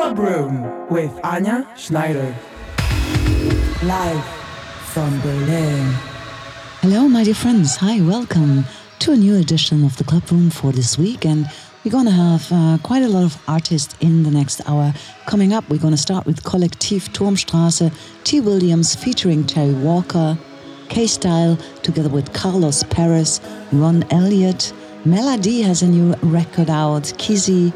Club Room with Anja Schneider. Live from Berlin. Hello, my dear friends. Hi, welcome to a new edition of the Club Room for this week. And we're going to have uh, quite a lot of artists in the next hour. Coming up, we're going to start with Kollektiv Turmstrasse, T. Williams featuring Terri Walker, K Style together with Carlos Perez, Ron Elliot. Melody has a new record out, Kizzy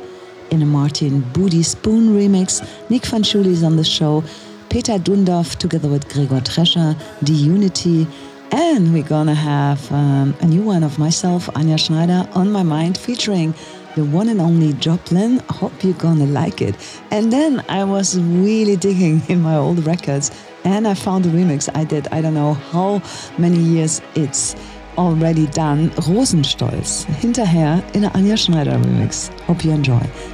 in a Martin Bootyspoon remix. Nic Fanciulli is on the show. Petar Dundov together with Gregor Tresher, The Unity. And we're gonna have um, a new one of myself, Anja Schneider, on my mind featuring the one and only Joplyn. Hope you're gonna like it. And then I was really digging in my old records and I found a remix I did, I don't know how many years it's already done. Rosenstolz. Hinterher in a Anja Schneider remix. Hope you enjoy.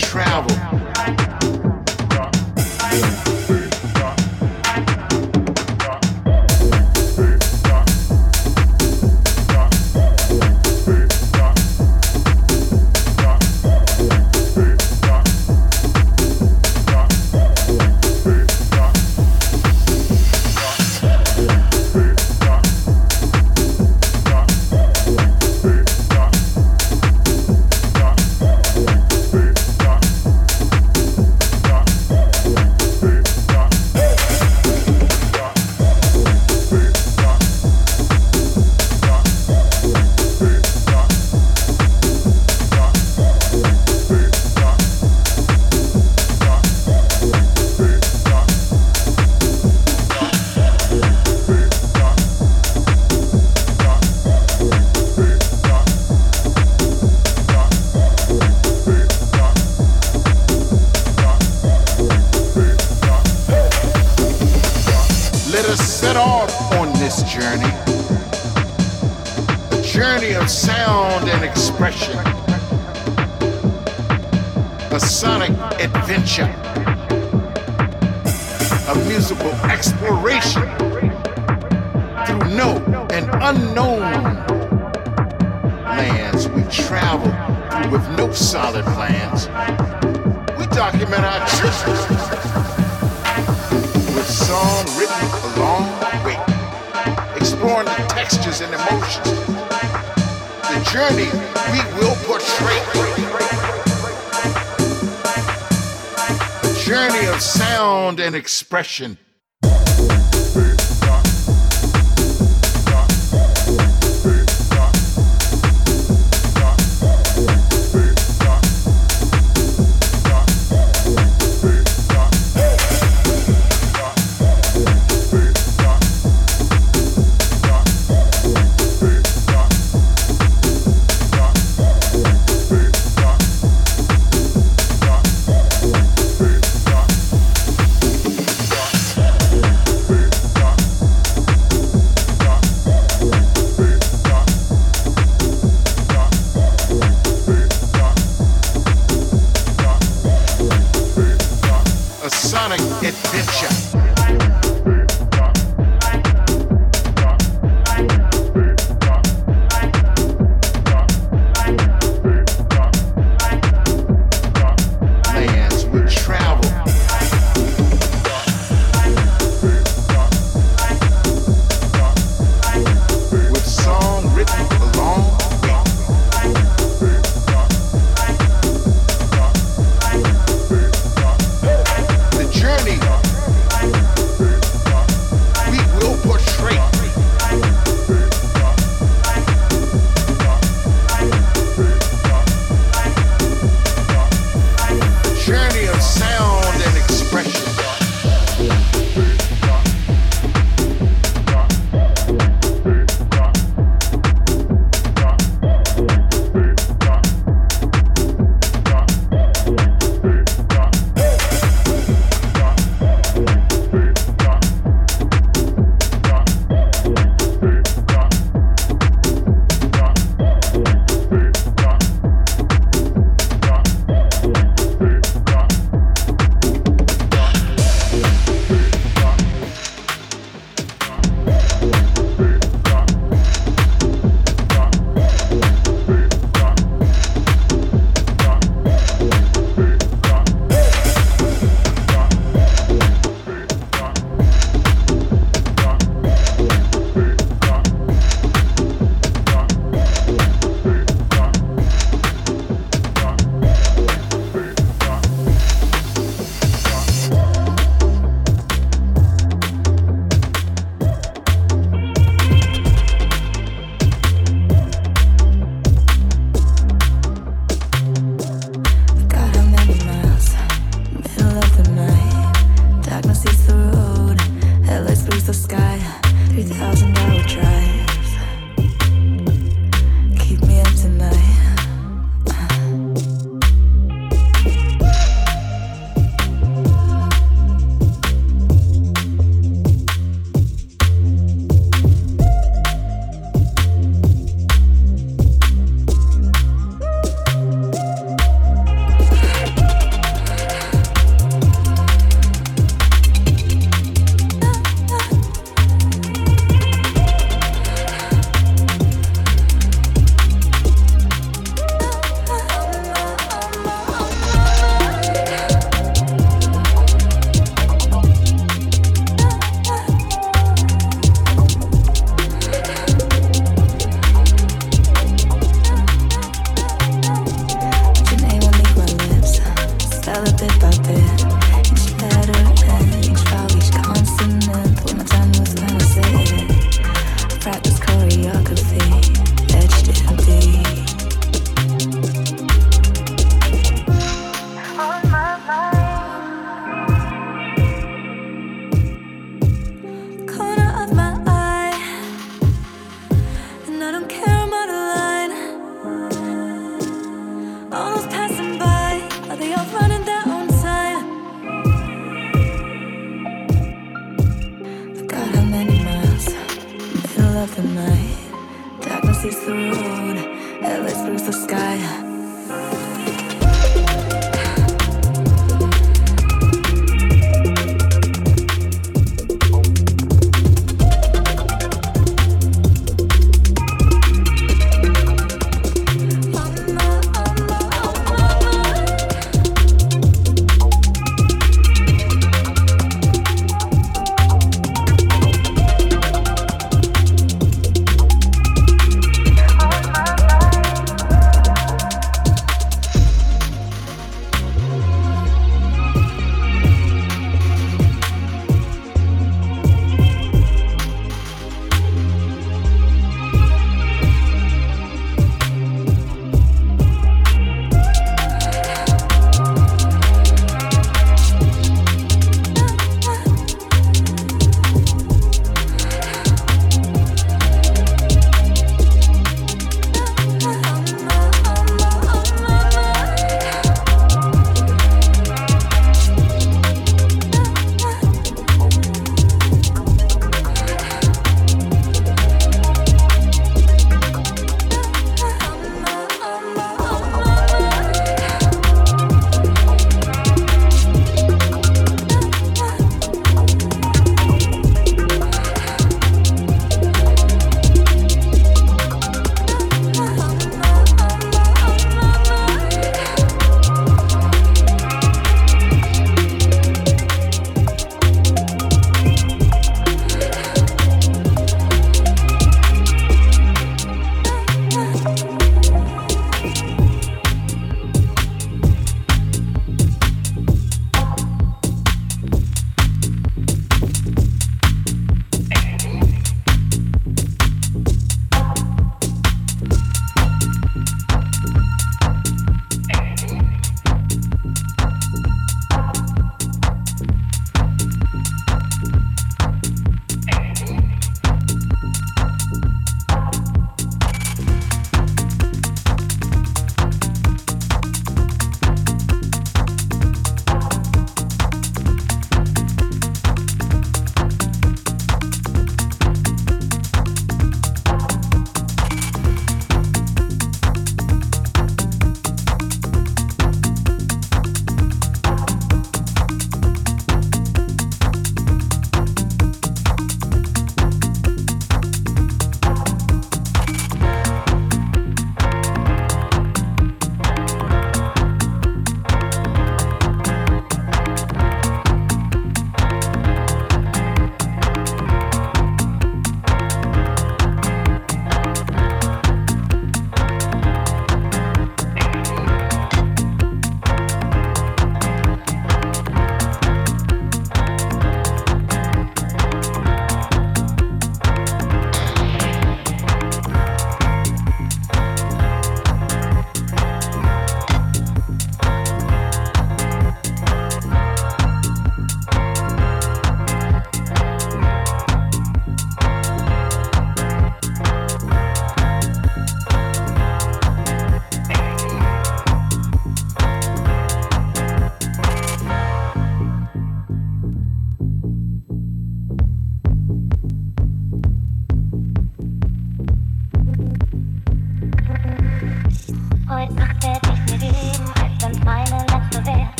travel. And